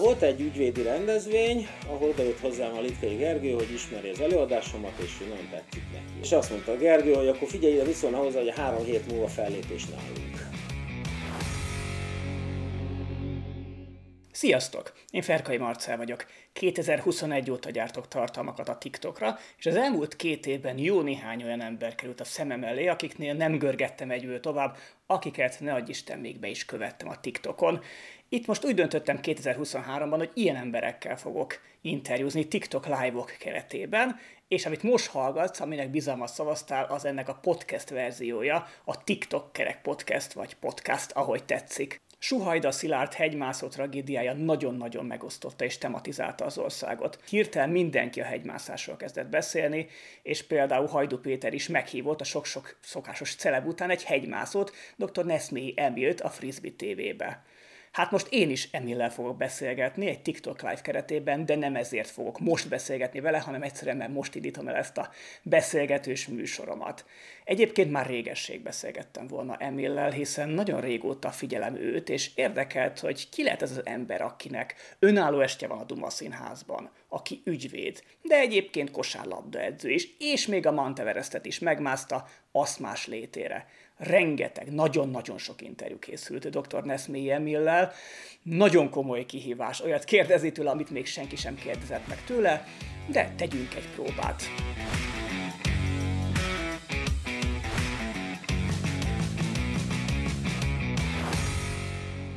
Volt egy ügyvédi rendezvény, ahol odajött hozzám a Litkai Gergő, hogy ismeri az előadásomat, és ő nem tetszik neki. És azt mondta a Gergő, hogy akkor figyelj ide viszont hozzá, hogy a három hét múlva fellépés nálunk. Sziasztok! Én Ferkai Marcel vagyok. 2021 óta gyártok tartalmakat a TikTokra, és az elmúlt két évben jó néhány olyan ember került a szemem elé, akiknél nem görgettem egyből tovább, akiket ne adj Isten még be is követtem a TikTokon. Itt most úgy döntöttem 2023-ban, hogy ilyen emberekkel fogok interjúzni TikTok live-ok keretében, és amit most hallgatsz, aminek bizalmat szavaztál, az ennek a podcast verziója, a TikTok kerek podcast, vagy podcast, ahogy tetszik. Suhajda Szilárd hegymászó tragédiája nagyon-nagyon megosztotta és tematizálta az országot. Hirtelen mindenki a hegymászásról kezdett beszélni, és például Hajdu Péter is meghívott a sok-sok szokásos celeb után egy hegymászót, dr. Nesmi Emilt a Frisbee TV-be. Hát most én is Emillel fogok beszélgetni egy TikTok live keretében, de nem ezért fogok most beszélgetni vele, hanem egyszerűen, mert most indítom el ezt a beszélgetős műsoromat. Egyébként már régesség beszélgettem volna Emillel, hiszen nagyon régóta figyelem őt, és érdekelt, hogy ki lehet ez az ember, akinek önálló estje van a Duma Színházban, aki ügyvéd, de egyébként kosárlabda edző is, és még a Manteverestet is megmászta aszmás létére rengeteg, nagyon-nagyon sok interjú készült dr. Nesmé Emillel. Nagyon komoly kihívás, olyat kérdezni tőle, amit még senki sem kérdezett meg tőle, de tegyünk egy próbát.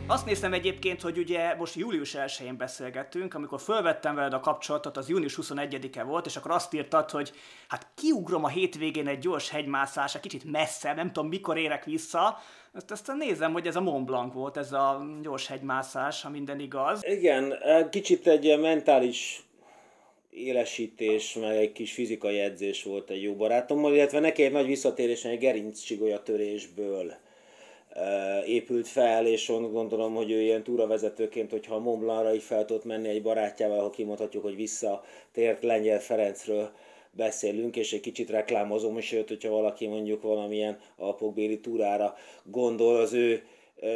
Azt néztem egyébként, hogy ugye most július 1-én beszélgettünk, amikor fölvettem veled a kapcsolatot, az június 21-e volt, és akkor azt írtad, hogy hát kiugrom a hétvégén egy gyors hegymászás, egy kicsit messze, nem tudom mikor érek vissza, ezt aztán nézem, hogy ez a Mont Blanc volt, ez a gyors hegymászás, ha minden igaz. Igen, kicsit egy mentális élesítés, meg egy kis fizikai edzés volt egy jó barátommal, illetve neki egy nagy visszatérés egy gerinc törésből épült fel, és gondolom, hogy ő ilyen túravezetőként, hogyha a Montblancra így fel tudott menni egy barátjával, ha kimondhatjuk, hogy visszatért Lengyel Ferencről beszélünk, és egy kicsit reklámozom, és sőt, hogyha valaki mondjuk valamilyen alpokbéli túrára gondol, az ő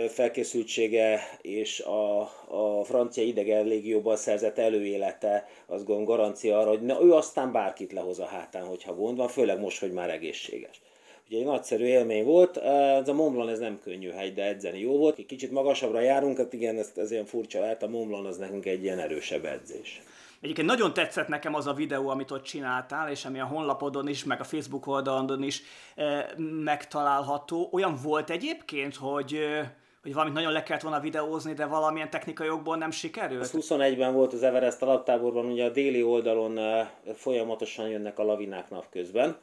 felkészültsége és a, a francia idegen légióban szerzett előélete, az gond garancia arra, hogy na, ő aztán bárkit lehoz a hátán, hogyha gond van, főleg most, hogy már egészséges. Ugye egy nagyszerű élmény volt, ez a Mont Blanc ez nem könnyű hegy, de edzeni jó volt. Egy kicsit magasabbra járunk, hát igen, ez, ez ilyen furcsa lehet, a Mont Blanc az nekünk egy ilyen erősebb edzés. Egyébként nagyon tetszett nekem az a videó, amit ott csináltál, és ami a honlapodon is, meg a Facebook oldalon is e, megtalálható. Olyan volt egyébként, hogy e, hogy valamit nagyon le kellett volna videózni, de valamilyen technikai jogból nem sikerült? Az 21-ben volt az Everest alaptáborban, ugye a déli oldalon folyamatosan jönnek a lavinák napközben,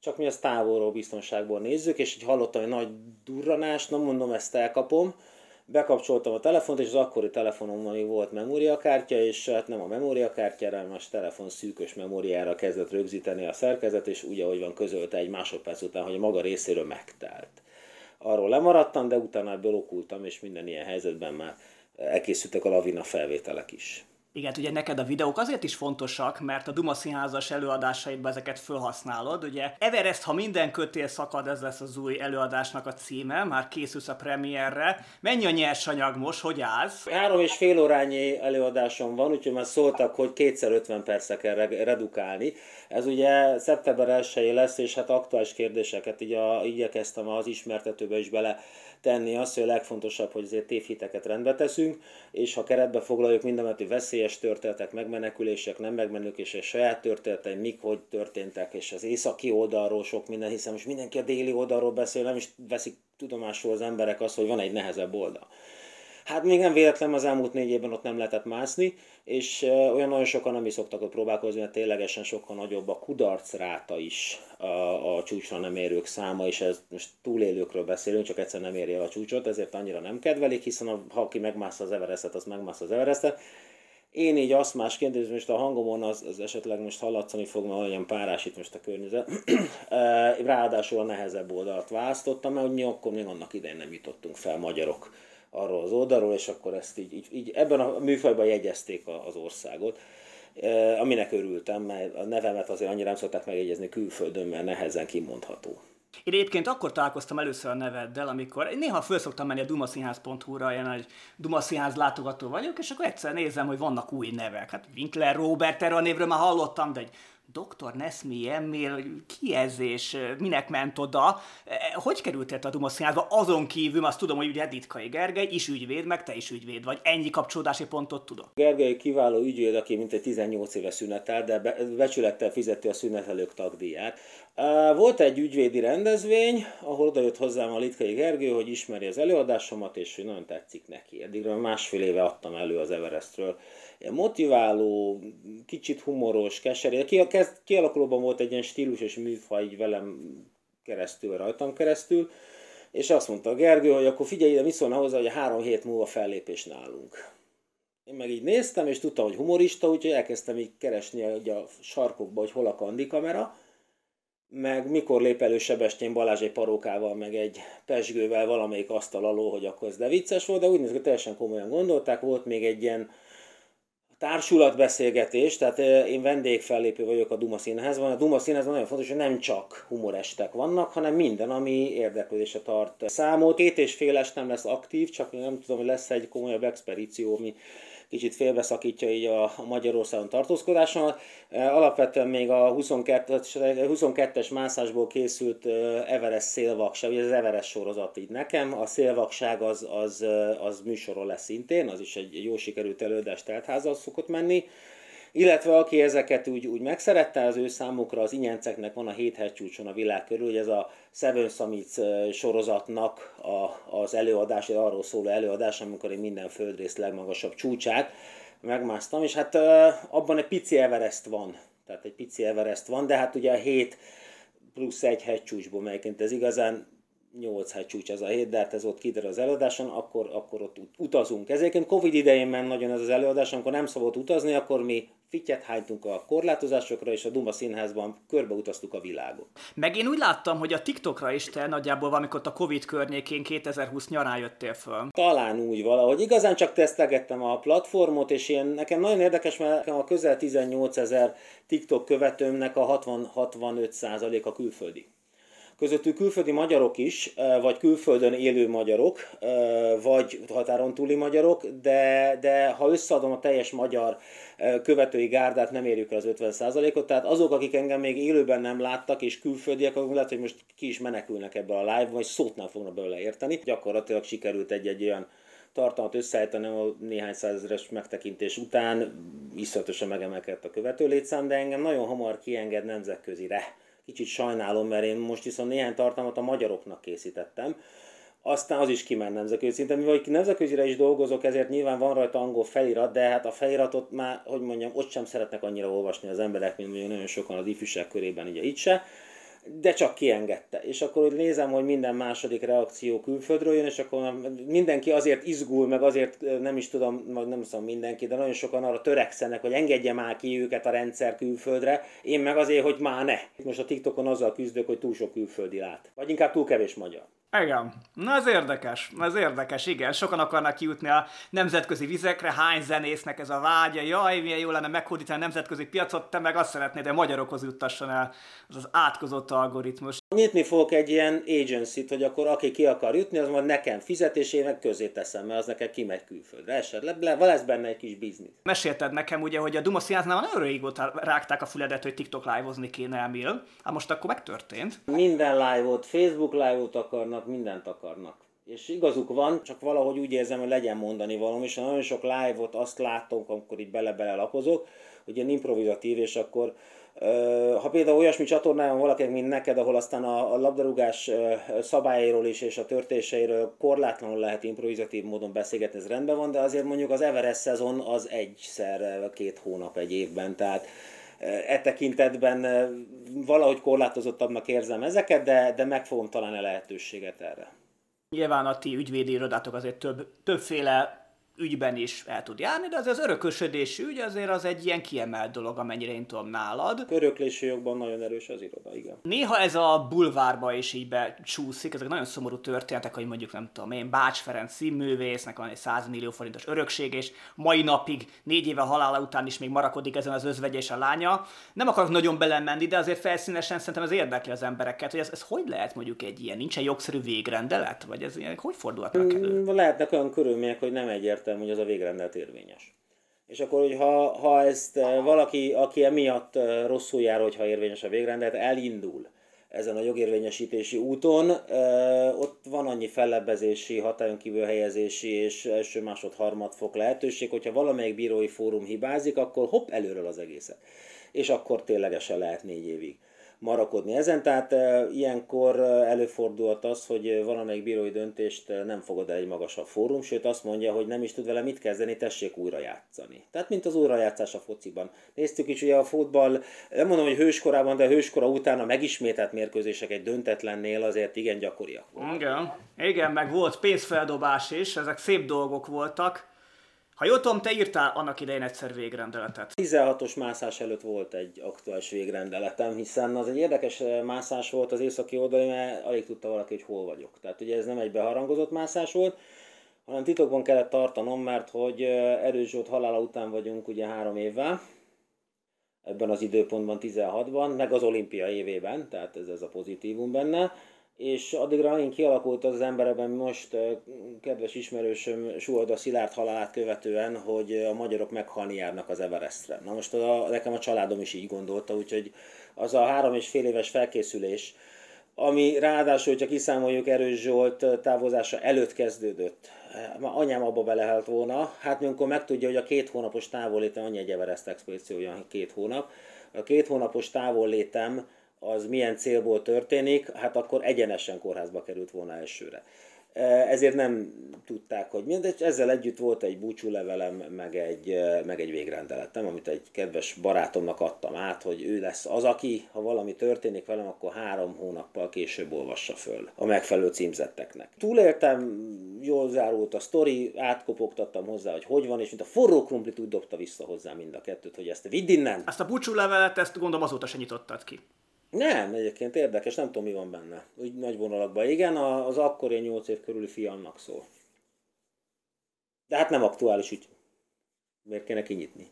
csak mi azt távolról biztonságból nézzük, és így hallottam egy nagy durranást, nem mondom, ezt elkapom, bekapcsoltam a telefont, és az akkori telefonomban még volt memóriakártya, és hát nem a memóriakártyára, hanem a telefon szűkös memóriára kezdett rögzíteni a szerkezet, és úgy, ahogy van közölte egy másodperc után, hogy a maga részéről megtelt. Arról lemaradtam, de utána ebből okultam, és minden ilyen helyzetben már elkészültek a lavina felvételek is. Igen, ugye neked a videók azért is fontosak, mert a Duma színházas előadásaidban ezeket felhasználod. Ugye Everest, ha minden kötél szakad, ez lesz az új előadásnak a címe, már készülsz a premierre. Mennyi a nyersanyag most, hogy állsz? Három és fél órányi előadásom van, úgyhogy már szóltak, hogy kétszer 50 percre kell redukálni. Ez ugye szeptember 1 lesz, és hát aktuális kérdéseket így a, igyekeztem az ismertetőbe is bele tenni azt, hogy a legfontosabb, hogy azért tévhiteket rendbe teszünk, és ha keretbe foglaljuk mindenet, hogy veszélyes történetek, megmenekülések, nem megmenekülések, saját történetek, mik hogy történtek, és az északi oldalról sok minden, hiszen most mindenki a déli oldalról beszél, nem is veszik tudomásul az emberek azt, hogy van egy nehezebb oldal. Hát még nem véletlen az elmúlt négy évben ott nem lehetett mászni, és olyan nagyon sokan nem is szoktak ott próbálkozni, mert ténylegesen sokkal nagyobb a kudarc ráta is a, a csúcsra nem érők száma, és ez most túlélőkről beszélünk, csak egyszer nem érje el a csúcsot, ezért annyira nem kedvelik, hiszen a, ha aki megmászta az Everestet, az megmászta az Everestet. Én így azt másként, és most a hangomon az, az esetleg most hallatszani fog, mert olyan párás itt most a környezet. Ráadásul a nehezebb oldalt választottam, mert mi akkor még annak idején nem jutottunk fel magyarok arról az oldalról, és akkor ezt így, így, így ebben a műfajban jegyezték az országot, aminek örültem, mert a nevemet azért annyira nem szokták megjegyezni külföldön, mert nehezen kimondható. Én egyébként akkor találkoztam először a neveddel, amikor néha föl szoktam menni a dumaszínház.hu-ra, ilyen egy dumaszínház látogató vagyok, és akkor egyszer nézem, hogy vannak új nevek. Hát Winkler Robert, erről a névről már hallottam, de egy Dr. Nesmi Emil, ki ez és minek ment oda? Hogy kerültél a Duma színházba? Azon kívül azt tudom, hogy ugye Editkai Gergely is ügyvéd, meg te is ügyvéd vagy. Ennyi kapcsolódási pontot tudok. Gergely kiváló ügyvéd, aki mintegy 18 éve szünetel, de becsülettel fizeti a szünetelők tagdíját. Volt egy ügyvédi rendezvény, ahol odajött hozzám a Litkai Gergő, hogy ismeri az előadásomat, és hogy nagyon tetszik neki. Eddig másfél éve adtam elő az Everestről motiváló, kicsit humoros, keserű. Kialakulóban volt egy ilyen stílus és műfaj így velem keresztül, rajtam keresztül, és azt mondta a Gergő, hogy akkor figyelj ide, mi szólna hozzá, hogy a három hét múlva fellépés nálunk. Én meg így néztem, és tudtam, hogy humorista, úgyhogy elkezdtem így keresni a sarkokba, hogy hol a kandi kamera, meg mikor lép elő Sebestyén Balázs egy parókával, meg egy pesgővel valamelyik asztal alól, hogy akkor ez de vicces volt, de úgy néz hogy teljesen komolyan gondolták, volt még egy ilyen társulatbeszélgetés, tehát én vendégfellépő vagyok a Duma Színházban. A Duma Színházban nagyon fontos, hogy nem csak humorestek vannak, hanem minden, ami érdeklődésre tart számot. Két és fél nem lesz aktív, csak nem tudom, hogy lesz egy komolyabb expedíció, ami kicsit félbeszakítja így a, a Magyarországon tartózkodásomat. E, alapvetően még a 22-es, 22 mászásból készült e, Everest szélvakság, ugye az Everest sorozat így nekem, a szélvakság az, az, e, az műsoron lesz szintén, az is egy jó sikerült előadás teltházal szokott menni illetve aki ezeket úgy, úgy megszerette, az ő számukra az ingyenceknek van a hét hegycsúcson a világ körül, hogy ez a Seven Summits sorozatnak a, az előadás, arról szóló előadás, amikor én minden földrész legmagasabb csúcsát megmásztam, és hát abban egy pici Everest van, tehát egy pici Everest van, de hát ugye a hét plusz egy hegycsúcsból, melyiként ez igazán 8 hegycsúcs ez a hét, de hát ez ott kiderül az előadáson, akkor, akkor ott utazunk. Ezért Covid idején ment nagyon ez az előadás, amikor nem szabad utazni, akkor mi fittyet hánytunk a korlátozásokra, és a Duma színházban körbeutaztuk a világot. Meg én úgy láttam, hogy a TikTokra is te nagyjából valamikor a Covid környékén 2020 nyarán jöttél föl. Talán úgy valahogy. Igazán csak tesztelgettem a platformot, és én, nekem nagyon érdekes, mert nekem a közel 18 ezer TikTok követőmnek a 60-65 a külföldi közöttük külföldi magyarok is, vagy külföldön élő magyarok, vagy határon túli magyarok, de, de ha összeadom a teljes magyar követői gárdát, nem érjük el az 50%-ot, tehát azok, akik engem még élőben nem láttak, és külföldiek, akkor lehet, hogy most ki is menekülnek ebből a live vagy szót nem fognak belőle érteni. Gyakorlatilag sikerült egy-egy olyan tartalmat összeállítani, a néhány százezeres megtekintés után iszonyatosan megemelkedett a követő létszám, de engem nagyon hamar kienged nemzetközire kicsit sajnálom, mert én most viszont néhány tartalmat a magyaroknak készítettem, aztán az is kiment nemzetközi szinten, mivel nemzetközire is dolgozok, ezért nyilván van rajta angol felirat, de hát a feliratot már, hogy mondjam, ott sem szeretnek annyira olvasni az emberek, mint mondjuk nagyon sokan az ifjúság körében, ugye itt se de csak kiengedte. És akkor úgy nézem, hogy minden második reakció külföldről jön, és akkor mindenki azért izgul, meg azért nem is tudom, vagy nem tudom mindenki, de nagyon sokan arra törekszenek, hogy engedje már ki őket a rendszer külföldre, én meg azért, hogy már ne. Most a TikTokon azzal küzdök, hogy túl sok külföldi lát. Vagy inkább túl kevés magyar. Igen. Na ez érdekes, ez érdekes, igen. Sokan akarnak kijutni a nemzetközi vizekre, hány zenésznek ez a vágya, jaj, milyen jó lenne meghódítani a nemzetközi piacot, te meg azt szeretnéd, de magyarokhoz juttasson el az, az átkozott algoritmus. Nyitni fogok egy ilyen agency hogy akkor aki ki akar jutni, az majd nekem fizet, és én meg közé teszem, mert az nekem kimegy külföldre. Esetleg le, lesz benne egy kis biznisz. Mesélted nekem ugye, hogy a Duma Színháznál nagyon régóta rágták a füledet, hogy TikTok live-ozni kéne, Emil. Hát most akkor megtörtént. Minden live-ot, Facebook live-ot akarnak, mindent akarnak. És igazuk van, csak valahogy úgy érzem, hogy legyen mondani valami, és nagyon sok live-ot azt látom, amikor itt bele-bele lapozok, hogy ilyen improvizatív, és akkor ha például olyasmi csatornán valakinek, mint neked, ahol aztán a, labdarúgás szabályairól is és a törtéseiről korlátlanul lehet improvizatív módon beszélgetni, ez rendben van, de azért mondjuk az Everest szezon az egyszer két hónap egy évben, tehát e tekintetben valahogy korlátozottabbnak érzem ezeket, de, de meg fogom találni a lehetőséget erre. Nyilván a ti ügyvédi irodátok azért több, többféle ügyben is el tud járni, de az, az örökösödési ügy azért az egy ilyen kiemelt dolog, amennyire én tudom nálad. Öröklési jogban nagyon erős az iroda, igen. Néha ez a bulvárba is így becsúszik, ezek nagyon szomorú történetek, hogy mondjuk nem tudom én, Bács Ferenc színművésznek van egy 100 millió forintos örökség, és mai napig, négy éve halála után is még marakodik ezen az özvegyes a lánya. Nem akarok nagyon belemenni, de azért felszínesen szerintem ez érdekli az embereket, hogy ez, ez hogy lehet mondjuk egy ilyen, nincsen jogszerű végrendelet, vagy ez ilyen, hogy fordulhatnak elő? Mm, lehetnek olyan körülmények, hogy nem egyértelmű, hogy az a végrendelt érvényes. És akkor, hogy ha, ha ezt eh, valaki, aki emiatt eh, rosszul jár, hogyha érvényes a végrendelet, elindul ezen a jogérvényesítési úton, eh, ott van annyi fellebbezési, hatályon kívül helyezési és első, másod, harmad fok lehetőség, hogyha valamelyik bírói fórum hibázik, akkor hopp, előről az egészet. És akkor ténylegesen lehet négy évig marakodni ezen. Tehát ilyenkor előfordulhat az, hogy valamelyik bírói döntést nem fogad el egy magasabb fórum, sőt azt mondja, hogy nem is tud vele mit kezdeni, tessék újra játszani. Tehát mint az újrajátszás a fociban. Néztük is, ugye a futball, nem mondom, hogy hőskorában, de a hőskora után a megismételt mérkőzések egy döntetlennél azért igen gyakoriak voltak. Igen, igen, meg volt pénzfeldobás is, ezek szép dolgok voltak. Ha jól tudom, te írtál annak idején egyszer végrendeletet. 16-os mászás előtt volt egy aktuális végrendeletem, hiszen az egy érdekes eh, mászás volt az északi oldali, mert alig tudta valaki, hogy hol vagyok. Tehát ugye ez nem egy beharangozott mászás volt, hanem titokban kellett tartanom, mert hogy eh, Erős Zsolt halála után vagyunk ugye három évvel, ebben az időpontban 16-ban, meg az olimpia évében, tehát ez, ez a pozitívum benne és addigra megint kialakult az, embereben most kedves ismerősöm Suolda Szilárd halálát követően, hogy a magyarok meghalni járnak az Everestre. Na most a, nekem a családom is így gondolta, úgyhogy az a három és fél éves felkészülés, ami ráadásul, hogyha kiszámoljuk Erős Zsolt távozása előtt kezdődött, ma anyám abba belehelt volna, hát amikor megtudja, hogy a két hónapos távollétem, annyi egy Everest expedíció, két hónap, a két hónapos távollétem az milyen célból történik, hát akkor egyenesen kórházba került volna elsőre. E, ezért nem tudták, hogy mindegy, ezzel együtt volt egy búcsúlevelem, meg egy, e, meg egy végrendeletem, amit egy kedves barátomnak adtam át, hogy ő lesz az, aki, ha valami történik velem, akkor három hónappal később olvassa föl a megfelelő címzetteknek. Túléltem, jól zárult a sztori, átkopogtattam hozzá, hogy hogy van, és mint a forró krumplit úgy dobta vissza hozzá mind a kettőt, hogy ezt vidd innen. Ezt a búcsúlevelet, ezt gondolom azóta se nyitottad ki. Nem, egyébként érdekes, nem tudom mi van benne. Úgy nagy vonalakban. Igen, az akkori 8 év körüli fiamnak szól. De hát nem aktuális, úgy miért kéne kinyitni.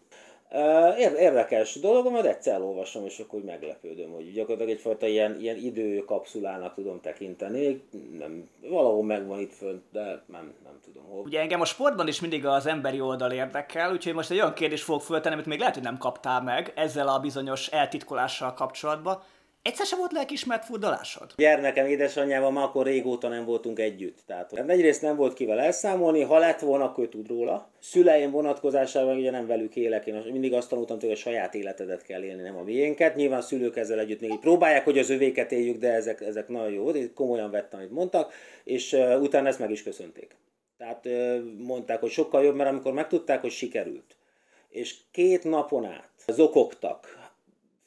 Érdekes dolog, majd egyszer elolvasom, és akkor úgy meglepődöm, hogy gyakorlatilag egyfajta ilyen, ilyen időkapszulának tudom tekinteni. Nem, valahol megvan itt fönt, de nem, nem tudom hol. Ugye engem a sportban is mindig az emberi oldal érdekel, úgyhogy most egy olyan kérdést fogok föltenni, amit még lehet, hogy nem kaptál meg ezzel a bizonyos eltitkolással kapcsolatban. Egyszer sem volt lelkismert furdalásod? Gyermekem édesanyjával már akkor régóta nem voltunk együtt. Tehát egyrészt nem volt kivel elszámolni, ha lett volna, akkor tud róla. Szüleim vonatkozásában ugye nem velük élek, én mindig azt tanultam hogy a saját életedet kell élni, nem a miénket. Nyilván szülők ezzel együtt még próbálják, hogy az övéket éljük, de ezek, ezek nagyon jó, komolyan vettem, amit mondtak, és utána ezt meg is köszönték. Tehát mondták, hogy sokkal jobb, mert amikor megtudták, hogy sikerült, és két napon át zokogtak,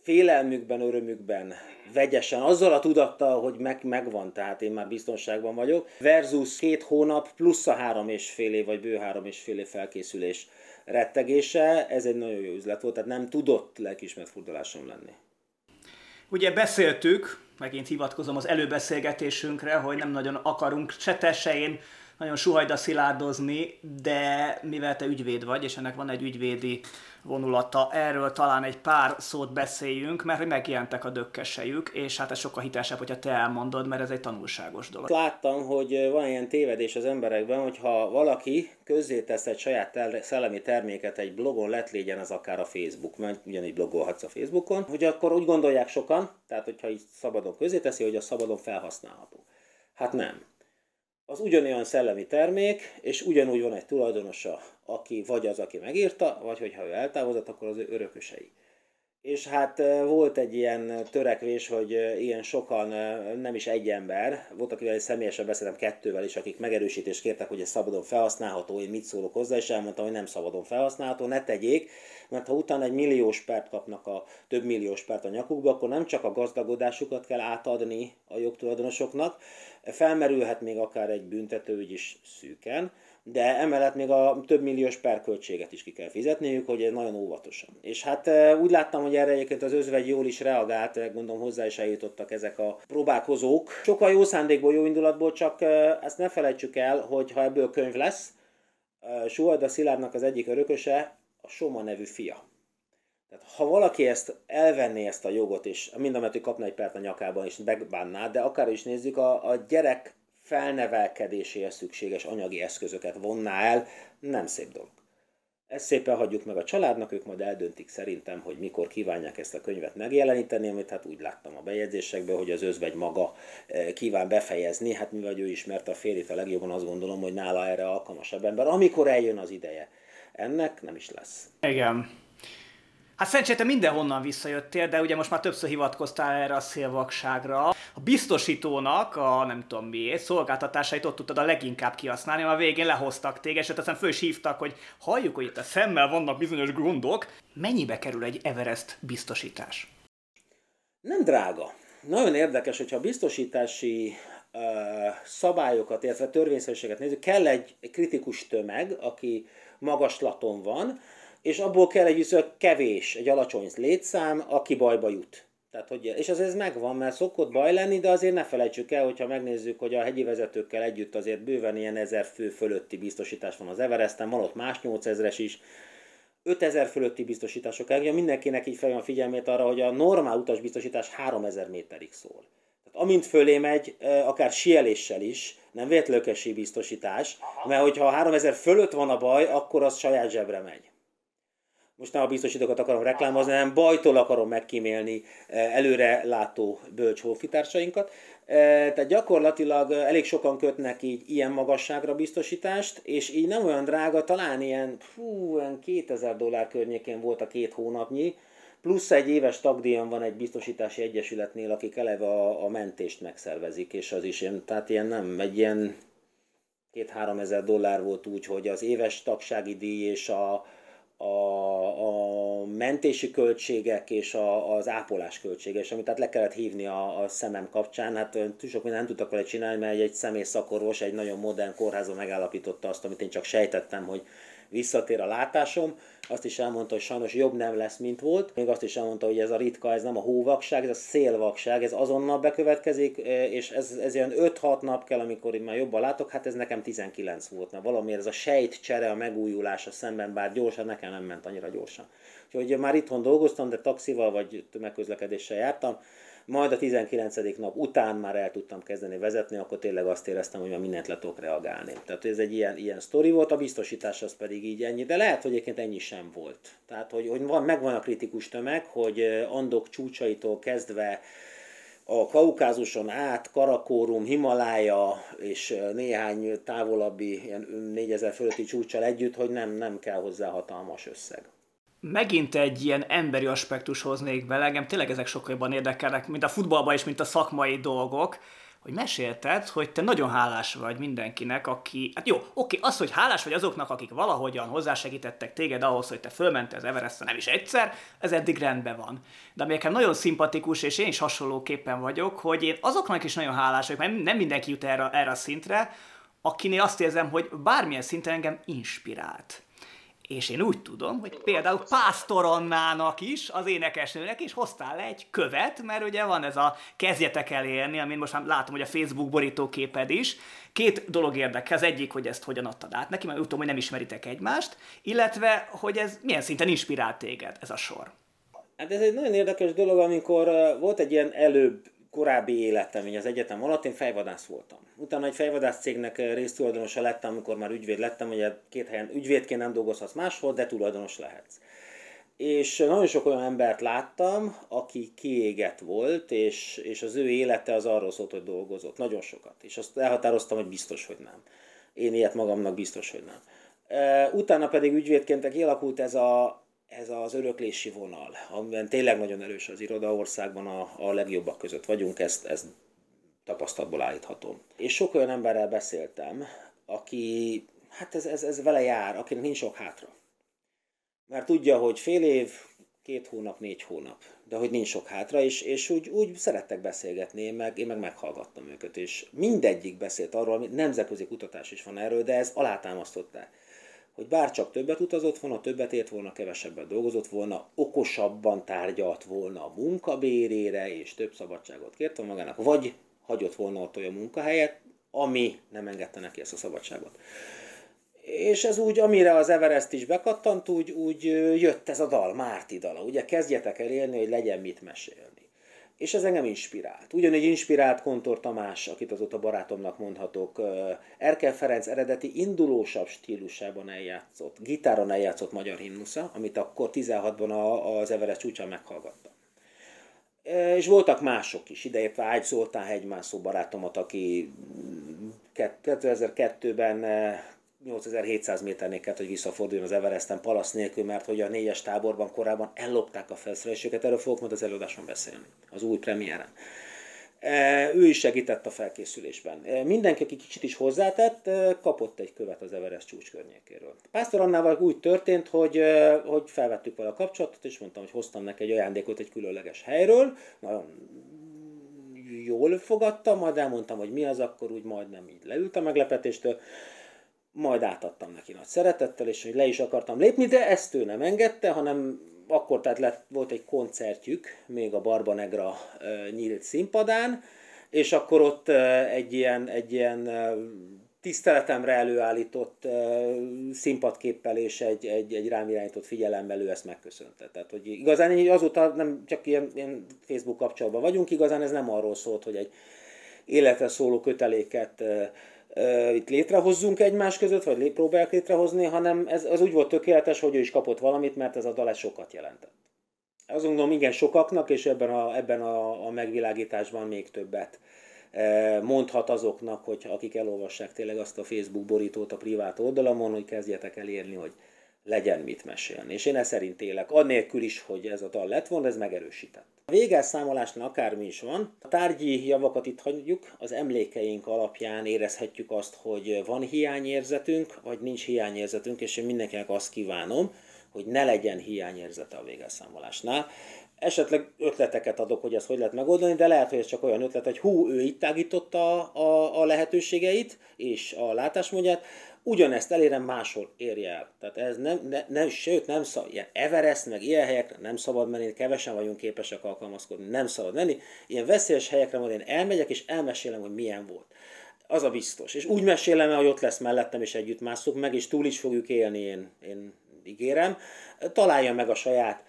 félelmükben, örömükben, vegyesen, azzal a tudattal, hogy meg, megvan, tehát én már biztonságban vagyok, versus két hónap plusz a három és fél év, vagy bő három és fél év felkészülés rettegése, ez egy nagyon jó üzlet volt, tehát nem tudott lelkismert furdalásom lenni. Ugye beszéltük, megint hivatkozom az előbeszélgetésünkre, hogy nem nagyon akarunk se nagyon suhajda szilárdozni, de mivel te ügyvéd vagy, és ennek van egy ügyvédi vonulata, erről talán egy pár szót beszéljünk, mert megjelentek a dökkesejük, és hát ez sokkal hitelesebb, hogyha te elmondod, mert ez egy tanulságos dolog. Láttam, hogy van ilyen tévedés az emberekben, hogy ha valaki közzétesz egy saját szellemi terméket egy blogon, lett légyen az akár a Facebook, mert ugyanígy blogolhatsz a Facebookon, hogy akkor úgy gondolják sokan, tehát hogyha így szabadon közzéteszi, hogy a szabadon felhasználható. Hát nem az ugyanolyan szellemi termék, és ugyanúgy van egy tulajdonosa, aki vagy az, aki megírta, vagy hogyha ő eltávozott, akkor az ő örökösei. És hát volt egy ilyen törekvés, hogy ilyen sokan, nem is egy ember, volt, akivel személyesen beszéltem kettővel is, akik megerősítést kértek, hogy ez szabadon felhasználható, én mit szólok hozzá, és elmondtam, hogy nem szabadon felhasználható, ne tegyék, mert ha utána egy milliós pert kapnak a több milliós pert a nyakukba, akkor nem csak a gazdagodásukat kell átadni a jogtulajdonosoknak, felmerülhet még akár egy büntetőügy is szűken, de emellett még a több milliós perköltséget is ki kell fizetniük, hogy nagyon óvatosan. És hát úgy láttam, hogy erre egyébként az özvegy jól is reagált, gondolom hozzá is eljutottak ezek a próbálkozók. Sokkal jó szándékból, jó indulatból, csak ezt ne felejtsük el, hogy ha ebből könyv lesz, Suhajda Szilárdnak az egyik örököse a Soma nevű fia. Tehát ha valaki ezt elvenné ezt a jogot, és mind a mellett, kapna egy pert a nyakában, és megbánná, de akár is nézzük, a, a gyerek felnevelkedéséhez szükséges anyagi eszközöket vonná el, nem szép dolog. Ezt szépen hagyjuk meg a családnak, ők majd eldöntik szerintem, hogy mikor kívánják ezt a könyvet megjeleníteni, amit hát úgy láttam a bejegyzésekben, hogy az özvegy maga eh, kíván befejezni, hát mivel ő ismert a férjét a legjobban, azt gondolom, hogy nála erre alkalmasabb ember. Amikor eljön az ideje, ennek nem is lesz. Igen. Hát szerencsére te mindenhonnan visszajöttél, de ugye most már többször hivatkoztál erre a szélvakságra. A biztosítónak a nem tudom miért szolgáltatásait ott tudtad a leginkább kihasználni, a végén lehoztak téged, és aztán föl is hívtak, hogy halljuk, hogy itt a szemmel vannak bizonyos gondok. Mennyibe kerül egy Everest biztosítás? Nem drága. Nagyon érdekes, hogyha a biztosítási uh, szabályokat, illetve törvényszerűséget nézzük, kell egy kritikus tömeg, aki magaslaton van, és abból kell egy kevés, egy alacsony létszám, aki bajba jut. Tehát, hogy, és az ez megvan, mert szokott baj lenni, de azért ne felejtsük el, hogyha megnézzük, hogy a hegyi vezetőkkel együtt azért bőven ilyen ezer fő fölötti biztosítás van az Everesten, van ott más 8000-es is, 5000 fölötti biztosítások el, mindenkinek így fel a figyelmét arra, hogy a normál utasbiztosítás 3000 méterig szól. Tehát amint fölé megy, akár sieléssel is, nem vétlökesi biztosítás, mert hogyha 3000 fölött van a baj, akkor az saját zsebre megy. Most nem a biztosítókat akarom reklámozni, hanem bajtól akarom megkímélni eh, előre látó bölcs hófitársainkat. Eh, tehát gyakorlatilag eh, elég sokan kötnek így ilyen magasságra biztosítást, és így nem olyan drága, talán ilyen, fú, olyan 2000 dollár környékén volt a két hónapnyi, plusz egy éves tagdíjam van egy biztosítási egyesületnél, akik eleve a, a mentést megszervezik, és az is ilyen, tehát ilyen nem, egy ilyen két-három ezer dollár volt úgy, hogy az éves tagsági díj és a, a, a mentési költségek és a, az ápolás költsége, és amit tehát le kellett hívni a, a szemem kapcsán, hát túl sok mindent nem tudtak vele csinálni, mert egy, egy szemész szakorvos egy nagyon modern kórházban megállapította azt, amit én csak sejtettem, hogy visszatér a látásom, azt is elmondta, hogy sajnos jobb nem lesz, mint volt. Még azt is elmondta, hogy ez a ritka, ez nem a hóvakság, ez a szélvakság, ez azonnal bekövetkezik, e, és ez, ez ilyen 5-6 nap kell, amikor én már jobban látok, hát ez nekem 19 volt, mert valamiért ez a sejt csere, a megújulása szemben, bár gyorsan, nekem nem ment annyira gyorsan. Úgyhogy már itthon dolgoztam, de taxival vagy tömegközlekedéssel jártam, majd a 19. nap után már el tudtam kezdeni vezetni, akkor tényleg azt éreztem, hogy már mindent le tudok reagálni. Tehát ez egy ilyen, ilyen sztori volt, a biztosítás az pedig így ennyi, de lehet, hogy egyébként ennyi sem volt. Tehát, hogy, hogy van, megvan a kritikus tömeg, hogy Andok csúcsaitól kezdve a Kaukázuson át, Karakórum, Himalája és néhány távolabbi ilyen 4000 fölötti csúcsal együtt, hogy nem, nem kell hozzá hatalmas összeg megint egy ilyen emberi aspektus hoznék bele, engem tényleg ezek sokkal jobban érdekelnek, mint a futballban is, mint a szakmai dolgok, hogy mesélted, hogy te nagyon hálás vagy mindenkinek, aki, hát jó, oké, az, hogy hálás vagy azoknak, akik valahogyan hozzásegítettek téged ahhoz, hogy te fölmentél az everest nem is egyszer, ez eddig rendben van. De ami nekem nagyon szimpatikus, és én is hasonlóképpen vagyok, hogy én azoknak is nagyon hálás vagyok, mert nem mindenki jut erre, erre a szintre, akinél azt érzem, hogy bármilyen szinten engem inspirált. És én úgy tudom, hogy például Pásztoronnának is, az énekesnőnek is hoztál le egy követ, mert ugye van ez a kezdjetek elérni, amin most már látom, hogy a Facebook borítóképed is. Két dolog érdekel, az egyik, hogy ezt hogyan adtad át neki, mert úgy tudom, hogy nem ismeritek egymást, illetve, hogy ez milyen szinten inspirált téged ez a sor. Hát ez egy nagyon érdekes dolog, amikor volt egy ilyen előbb korábbi életem, így az egyetem alatt én fejvadász voltam. Utána egy fejvadász cégnek résztulajdonosa lettem, amikor már ügyvéd lettem, ugye két helyen ügyvédként nem dolgozhatsz máshol, de tulajdonos lehetsz. És nagyon sok olyan embert láttam, aki kiégett volt, és, és az ő élete az arról szólt, hogy dolgozott. Nagyon sokat. És azt elhatároztam, hogy biztos, hogy nem. Én ilyet magamnak biztos, hogy nem. Utána pedig ügyvédként kialakult ez a, ez az öröklési vonal, amiben tényleg nagyon erős az iroda országban a, a legjobbak között vagyunk, ezt, ezt tapasztalatból állíthatom. És sok olyan emberrel beszéltem, aki, hát ez, ez, ez vele jár, akinek nincs sok hátra. Mert tudja, hogy fél év, két hónap, négy hónap, de hogy nincs sok hátra, és, és úgy, úgy szerettek beszélgetni, én meg, én meg meghallgattam őket, és mindegyik beszélt arról, hogy nemzetközi kutatás is van erről, de ez alátámasztották hogy bár csak többet utazott volna, többet ért volna, kevesebbet dolgozott volna, okosabban tárgyalt volna a munkabérére, és több szabadságot kért magának, vagy hagyott volna ott olyan munkahelyet, ami nem engedte neki ezt a szabadságot. És ez úgy, amire az Everest is bekattant, úgy, úgy jött ez a dal, Márti dala. Ugye kezdjetek el élni, hogy legyen mit mesélni. És ez engem inspirált. Ugyanígy inspirált Kontor Tamás, akit azóta barátomnak mondhatok, Erkel Ferenc eredeti indulósabb stílusában eljátszott, gitáron eljátszott magyar himnusza, amit akkor 16-ban az Everest csúcsán meghallgattam. És voltak mások is, ideértve Ágy Zoltán hegymászó barátomat, aki 2002-ben 8700 méternél kellett, hogy visszaforduljon az Everesten palasz nélkül, mert hogy a négyes táborban korábban ellopták a felszereléseket, erről fogok majd az előadáson beszélni, az új premiéren. E, ő is segített a felkészülésben. E, mindenki, aki kicsit is hozzátett, e, kapott egy követ az Everest csúcs környékéről. Pásztor Annával úgy történt, hogy, hogy felvettük vele a kapcsolatot, és mondtam, hogy hoztam neki egy ajándékot egy különleges helyről. Nagyon jól fogadtam, majd elmondtam, hogy mi az, akkor úgy majdnem így leült a meglepetéstől majd átadtam neki nagy szeretettel, és hogy le is akartam lépni, de ezt ő nem engedte, hanem akkor tehát lett, volt egy koncertjük, még a Barba Negra e, nyílt színpadán, és akkor ott e, egy ilyen, egy ilyen e, tiszteletemre előállított e, színpadképpel és egy, egy, egy rám irányított figyelemmel ő ezt megköszönte. Tehát, hogy igazán azóta nem csak ilyen, ilyen Facebook kapcsolatban vagyunk, igazán ez nem arról szólt, hogy egy életre szóló köteléket e, itt létrehozzunk egymás között, vagy próbálják létrehozni, hanem ez az úgy volt tökéletes, hogy ő is kapott valamit, mert ez a dal ez sokat jelentett. Azt gondolom, igen, sokaknak, és ebben a, ebben a, a megvilágításban még többet mondhat azoknak, hogy akik elolvassák tényleg azt a Facebook borítót a privát oldalamon, hogy kezdjetek el érni, hogy legyen mit mesélni. És én ezt szerint élek, annélkül is, hogy ez a dal lett volna, ez megerősített. A végelszámolásnál akármi is van, a tárgyi javakat itt hagyjuk, az emlékeink alapján érezhetjük azt, hogy van hiányérzetünk, vagy nincs hiányérzetünk, és én mindenkinek azt kívánom, hogy ne legyen hiányérzete a végelszámolásnál. Esetleg ötleteket adok, hogy ezt hogy lehet megoldani, de lehet, hogy ez csak olyan ötlet, hogy hú, ő itt tágította a, a, a lehetőségeit és a látásmódját, ugyanezt elérem, máshol érje el. Tehát ez nem, ne, nem sőt, nem szabad, ilyen Everest, meg ilyen helyekre nem szabad menni, kevesen vagyunk képesek alkalmazkodni, nem szabad menni. Ilyen veszélyes helyekre majd én elmegyek, és elmesélem, hogy milyen volt. Az a biztos. És úgy mesélem el, hogy ott lesz mellettem, és együtt mászunk meg, és túl is fogjuk élni, én, én ígérem. Találja meg a saját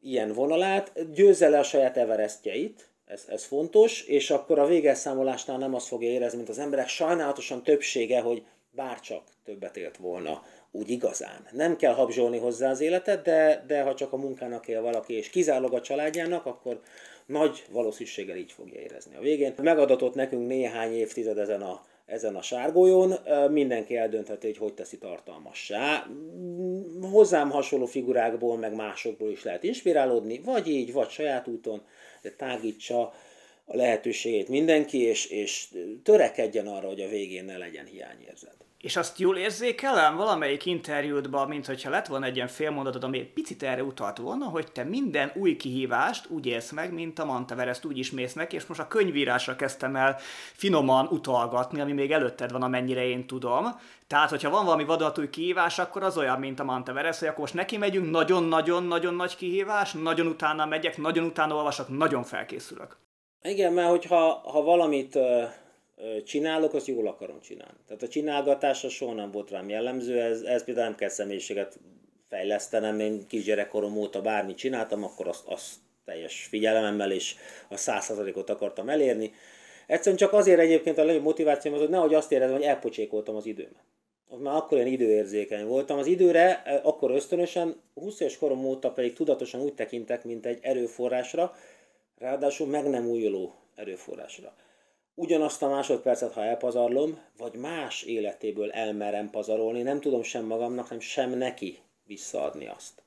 ilyen vonalát, győzze le a saját Everestjeit, ez, ez fontos, és akkor a végelszámolásnál nem azt fogja érezni, mint az emberek sajnálatosan többsége, hogy bárcsak többet élt volna úgy igazán. Nem kell habzsolni hozzá az életet, de, de ha csak a munkának él valaki, és kizárólag a családjának, akkor nagy valószínűséggel így fogja érezni a végén. Megadatott nekünk néhány évtized ezen a, ezen a sárgójon, mindenki eldöntheti, hogy hogy teszi tartalmassá. Hozzám hasonló figurákból, meg másokból is lehet inspirálódni, vagy így, vagy saját úton, de tágítsa a lehetőségét mindenki, és, és törekedjen arra, hogy a végén ne legyen hiányérzet. És azt jól érzékelem valamelyik interjútban, mint hogyha lett volna egy ilyen félmondatod, ami egy picit erre utalt volna, hogy te minden új kihívást úgy élsz meg, mint a Manteverest úgy is mész meg, és most a könyvírásra kezdtem el finoman utalgatni, ami még előtted van, amennyire én tudom. Tehát, hogyha van valami vadonatúj kihívás, akkor az olyan, mint a Manteverest, hogy akkor most neki megyünk, nagyon-nagyon-nagyon nagy kihívás, nagyon utána megyek, nagyon utána olvasok, nagyon felkészülök. Igen, mert hogyha ha valamit csinálok, azt jól akarom csinálni. Tehát a csinálgatása soha nem volt rám jellemző, ez, ez például nem kell személyiséget fejlesztenem, én kisgyerekkorom óta bármit csináltam, akkor azt, azt teljes figyelememmel és a százszerzalékot akartam elérni. Egyszerűen csak azért egyébként a legjobb motivációm az, hogy nehogy azt érezem, hogy elpocsékoltam az időmet. Az már akkor ilyen időérzékeny voltam. Az időre akkor ösztönösen, 20 éves korom óta pedig tudatosan úgy tekintek, mint egy erőforrásra, ráadásul meg nem újuló erőforrásra ugyanazt a másodpercet, ha elpazarlom, vagy más életéből elmerem pazarolni, nem tudom sem magamnak, nem sem neki visszaadni azt.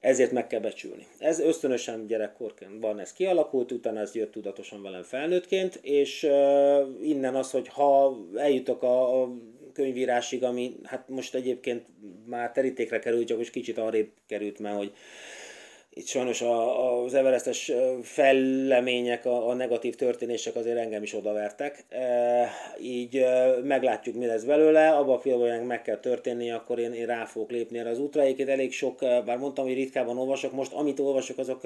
Ezért meg kell becsülni. Ez ösztönösen gyerekkorban ez kialakult, utána ez jött tudatosan velem felnőttként, és uh, innen az, hogy ha eljutok a, a könyvírásig, ami hát most egyébként már terítékre került, csak most kicsit arrébb került, mert hogy itt sajnos a, az Everestes fellemények, a, a negatív történések azért engem is odavertek. E, így e, meglátjuk, mi lesz belőle. Abba a pillanatban meg kell történni, akkor én, én rá fogok lépni erre az útra. Egyébként elég sok, bár mondtam, hogy ritkában olvasok, most amit olvasok, azok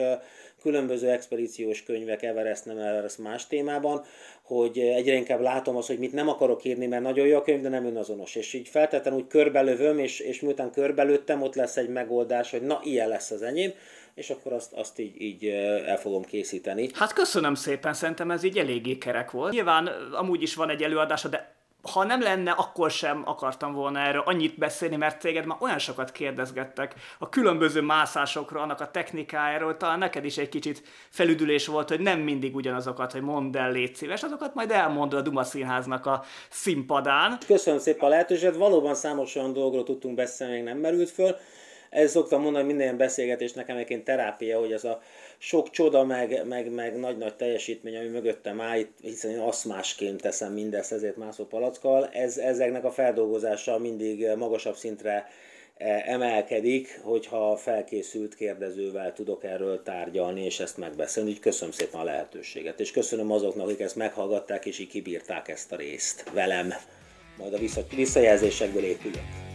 különböző expedíciós könyvek, Everest, nem Everest más témában, hogy egyre inkább látom azt, hogy mit nem akarok írni, mert nagyon jó a könyv, de nem önazonos. És így feltétlenül úgy körbelövöm, és, és miután körbelőttem, ott lesz egy megoldás, hogy na, ilyen lesz az enyém és akkor azt, azt így, így el fogom készíteni. Hát köszönöm szépen, szerintem ez így eléggé kerek volt. Nyilván amúgy is van egy előadása, de ha nem lenne, akkor sem akartam volna erről annyit beszélni, mert téged már olyan sokat kérdezgettek a különböző mászásokról, annak a technikájáról, talán neked is egy kicsit felüdülés volt, hogy nem mindig ugyanazokat, hogy mondd el, légy szíves, azokat majd elmondod a Duma Színháznak a színpadán. Köszönöm szépen a lehetőséget, valóban számos olyan dolgokról tudtunk beszélni, még nem merült föl, ez szoktam mondani, minden beszélgetés nekem egyébként terápia, hogy ez a sok csoda, meg, meg, meg nagy-nagy teljesítmény, ami mögöttem áll, hiszen én aszmásként teszem mindezt, ezért mászó palackkal, ez, ezeknek a feldolgozása mindig magasabb szintre e, emelkedik, hogyha felkészült kérdezővel tudok erről tárgyalni, és ezt megbeszélni. Úgy köszönöm szépen a lehetőséget, és köszönöm azoknak, akik ezt meghallgatták, és így kibírták ezt a részt velem. Majd a visszajelzésekből épülök.